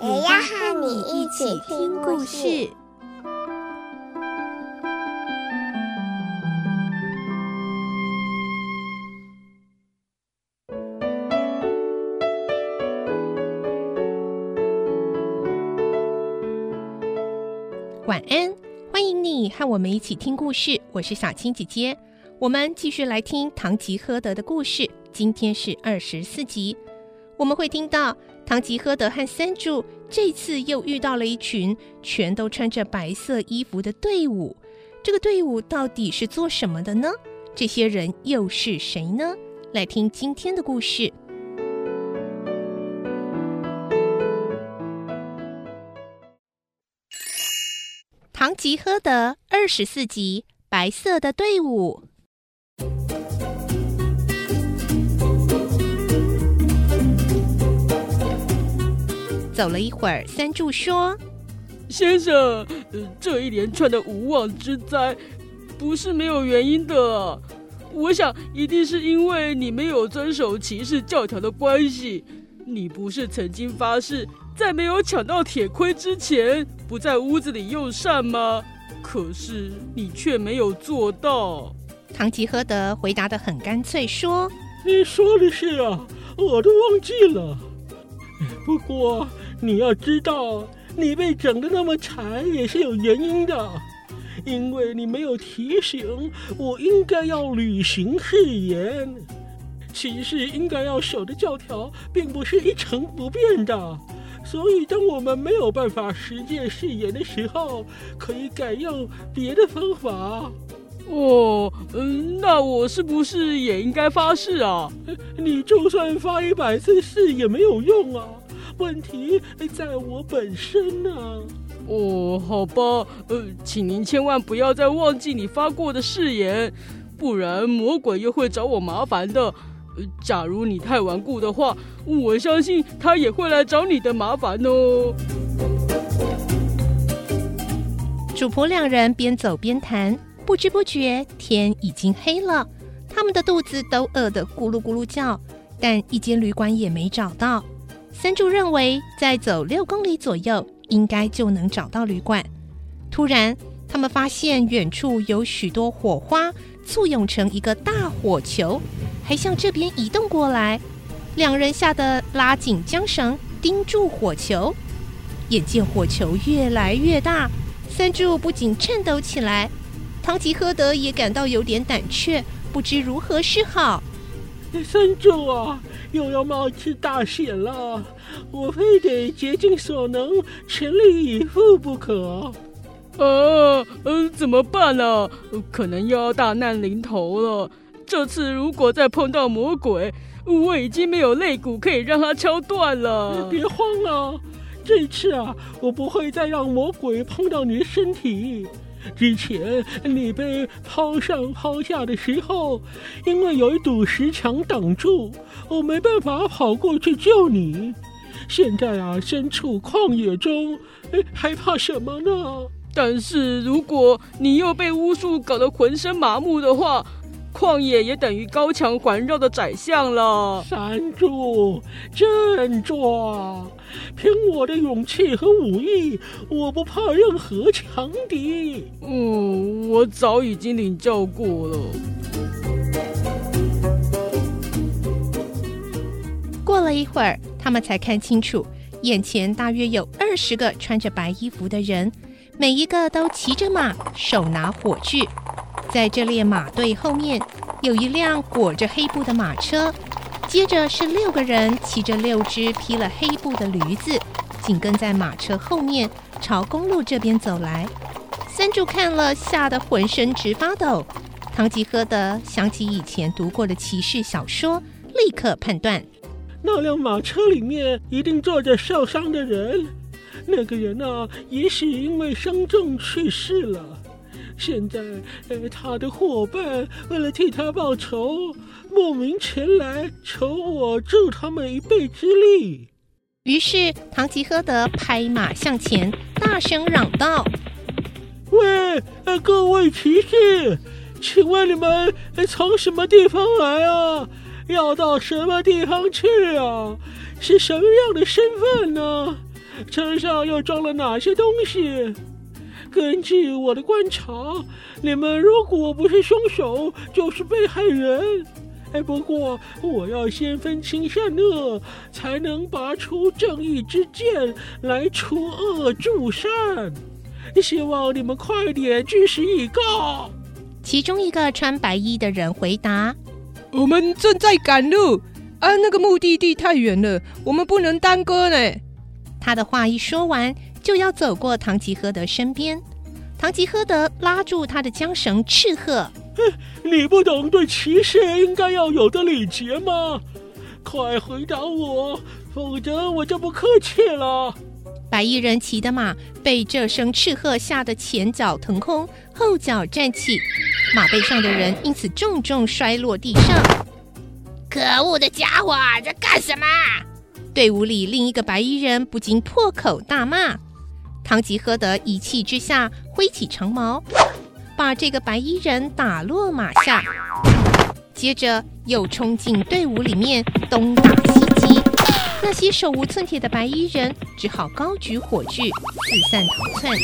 也要和你一起听故事。晚安，欢迎你和我们一起听故事。我是小青姐姐，我们继续来听《堂吉诃德》的故事。今天是二十四集，我们会听到唐吉诃德和三柱这次又遇到了一群全都穿着白色衣服的队伍。这个队伍到底是做什么的呢？这些人又是谁呢？来听今天的故事。唐吉诃德二十四集：白色的队伍。走了一会儿，三柱说：“先生，这一连串的无妄之灾，不是没有原因的。我想，一定是因为你没有遵守骑士教条的关系。你不是曾经发誓？”在没有抢到铁盔之前，不在屋子里用膳吗？可是你却没有做到。唐吉诃德回答得很干脆，说：“你说的是啊，我都忘记了。不过你要知道，你被整得那么惨也是有原因的，因为你没有提醒我应该要履行誓言。骑士应该要守的教条，并不是一成不变的。”所以，当我们没有办法实践誓言的时候，可以改用别的方法。哦，嗯，那我是不是也应该发誓啊？你就算发一百次誓也没有用啊！问题在我本身呢、啊。哦，好吧，呃，请您千万不要再忘记你发过的誓言，不然魔鬼又会找我麻烦的。假如你太顽固的话，我相信他也会来找你的麻烦哦。主仆两人边走边谈，不知不觉天已经黑了，他们的肚子都饿得咕噜咕噜叫，但一间旅馆也没找到。三柱认为再走六公里左右，应该就能找到旅馆。突然，他们发现远处有许多火花簇拥成一个大火球。还向这边移动过来，两人吓得拉紧缰绳，盯住火球。眼见火球越来越大，三柱不仅颤抖起来。堂吉诃德也感到有点胆怯，不知如何是好。三柱啊，又要冒一次大险了，我非得竭尽所能，全力以赴不可。啊，嗯，怎么办呢？啊？可能又要大难临头了。这次如果再碰到魔鬼，我已经没有肋骨可以让他敲断了。别慌啊，这次啊，我不会再让魔鬼碰到你的身体。之前你被抛上抛下的时候，因为有一堵石墙挡住，我没办法跑过去救你。现在啊，身处旷野中，哎，还怕什么呢？但是如果你又被巫术搞得浑身麻木的话，旷野也等于高墙环绕的宰相了。三柱，振作！凭我的勇气和武艺，我不怕任何强敌。嗯，我早已经领教过了。过了一会儿，他们才看清楚，眼前大约有二十个穿着白衣服的人，每一个都骑着马，手拿火炬。在这列马队后面，有一辆裹着黑布的马车，接着是六个人骑着六只披了黑布的驴子，紧跟在马车后面，朝公路这边走来。三柱看了，吓得浑身直发抖。堂吉诃德想起以前读过的骑士小说，立刻判断，那辆马车里面一定坐着受伤的人。那个人啊，也许因为伤重去世了。现在，呃，他的伙伴为了替他报仇，慕名前来求我助他们一臂之力。于是，唐吉诃德拍马向前，大声嚷道：“喂，呃，各位骑士，请问你们从什么地方来啊？要到什么地方去啊？是什么样的身份呢？车上又装了哪些东西？”根据我的观察，你们如果不是凶手，就是被害人。哎，不过我要先分清善恶，才能拔出正义之剑来除恶助善。希望你们快点据实以告。其中一个穿白衣的人回答：“我们正在赶路，啊，那个目的地太远了，我们不能耽搁呢。”他的话一说完。就要走过唐吉诃德身边，唐吉诃德拉住他的缰绳，斥喝：“你不懂对骑士应该要有的礼节吗？快回答我，否则我就不客气了。”白衣人骑的马被这声斥喝吓得前脚腾空，后脚站起，马背上的人因此重重摔落地上。可恶的家伙，在干什么？队伍里另一个白衣人不禁破口大骂。唐吉诃德一气之下挥起长矛，把这个白衣人打落马下，接着又冲进队伍里面东打西击。那些手无寸铁的白衣人只好高举火炬四散逃窜。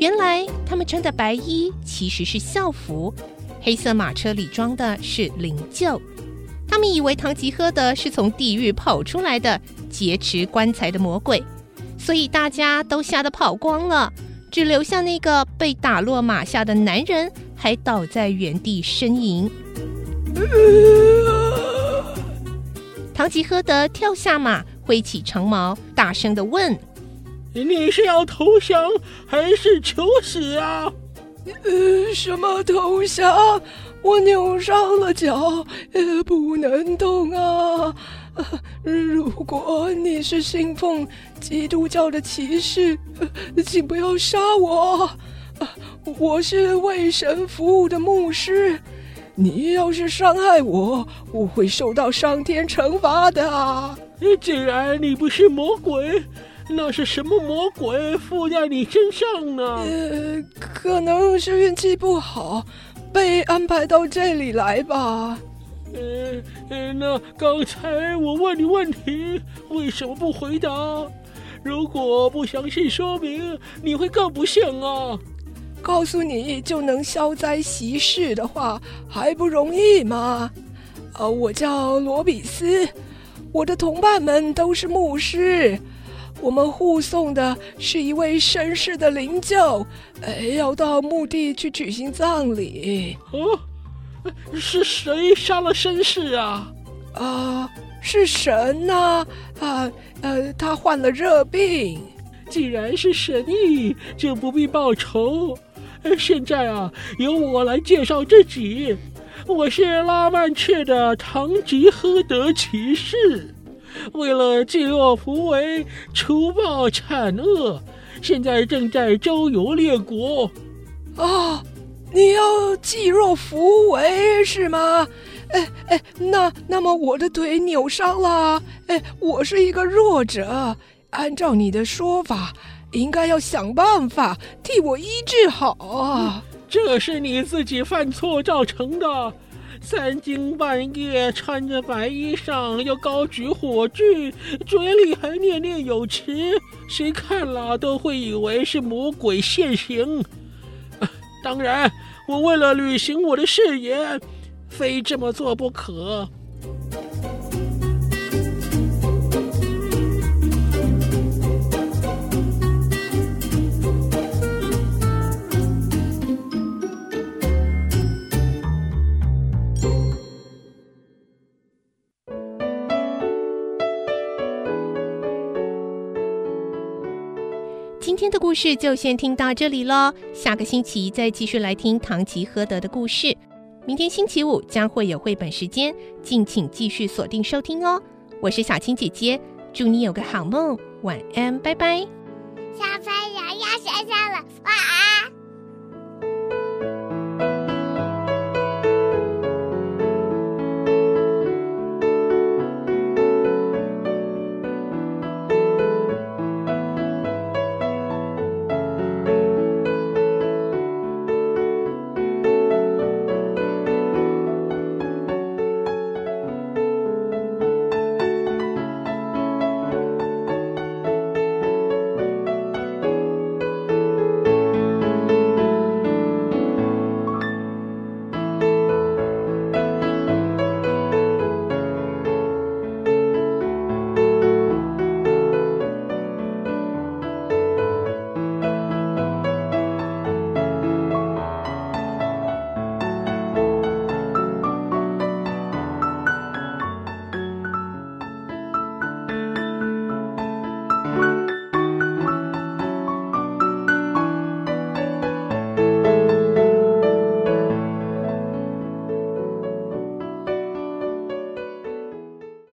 原来他们穿的白衣其实是校服，黑色马车里装的是灵柩。他们以为唐吉诃德是从地狱跑出来的劫持棺材的魔鬼，所以大家都吓得跑光了，只留下那个被打落马下的男人还倒在原地呻吟。唐吉诃德跳下马，挥起长矛，大声地问：“你是要投降还是求死啊？”“呃，什么投降？”我扭伤了脚，呃，不能动啊。如果你是信奉基督教的骑士，请不要杀我。我是为神服务的牧师，你要是伤害我，我会受到上天惩罚的。既然你不是魔鬼，那是什么魔鬼附在你身上呢？呃，可能是运气不好。被安排到这里来吧。嗯嗯，那刚才我问你问题，为什么不回答？如果不详细说明，你会更不幸啊！告诉你就能消灾息事的话，还不容易吗？呃，我叫罗比斯，我的同伴们都是牧师。我们护送的是一位绅士的灵柩，呃，要到墓地去举行葬礼。哦，是谁杀了绅士啊？啊，是神呐！啊，啊，呃，他患了热病。既然是神意，就不必报仇。现在啊，由我来介绍自己，我是拉曼彻的唐吉诃德骑士。为了济弱扶危、除暴铲恶，现在正在周游列国。哦，你要济弱扶危是吗？哎哎，那那么我的腿扭伤了，哎，我是一个弱者，按照你的说法，应该要想办法替我医治好啊。这是你自己犯错造成的。三更半夜穿着白衣裳，又高举火炬，嘴里还念念有词，谁看了都会以为是魔鬼现形。当然，我为了履行我的誓言，非这么做不可。的故事就先听到这里喽，下个星期再继续来听唐吉诃德的故事。明天星期五将会有绘本时间，敬请继续锁定收听哦。我是小青姐姐，祝你有个好梦，晚安，拜拜。小朋友要睡觉了，晚安。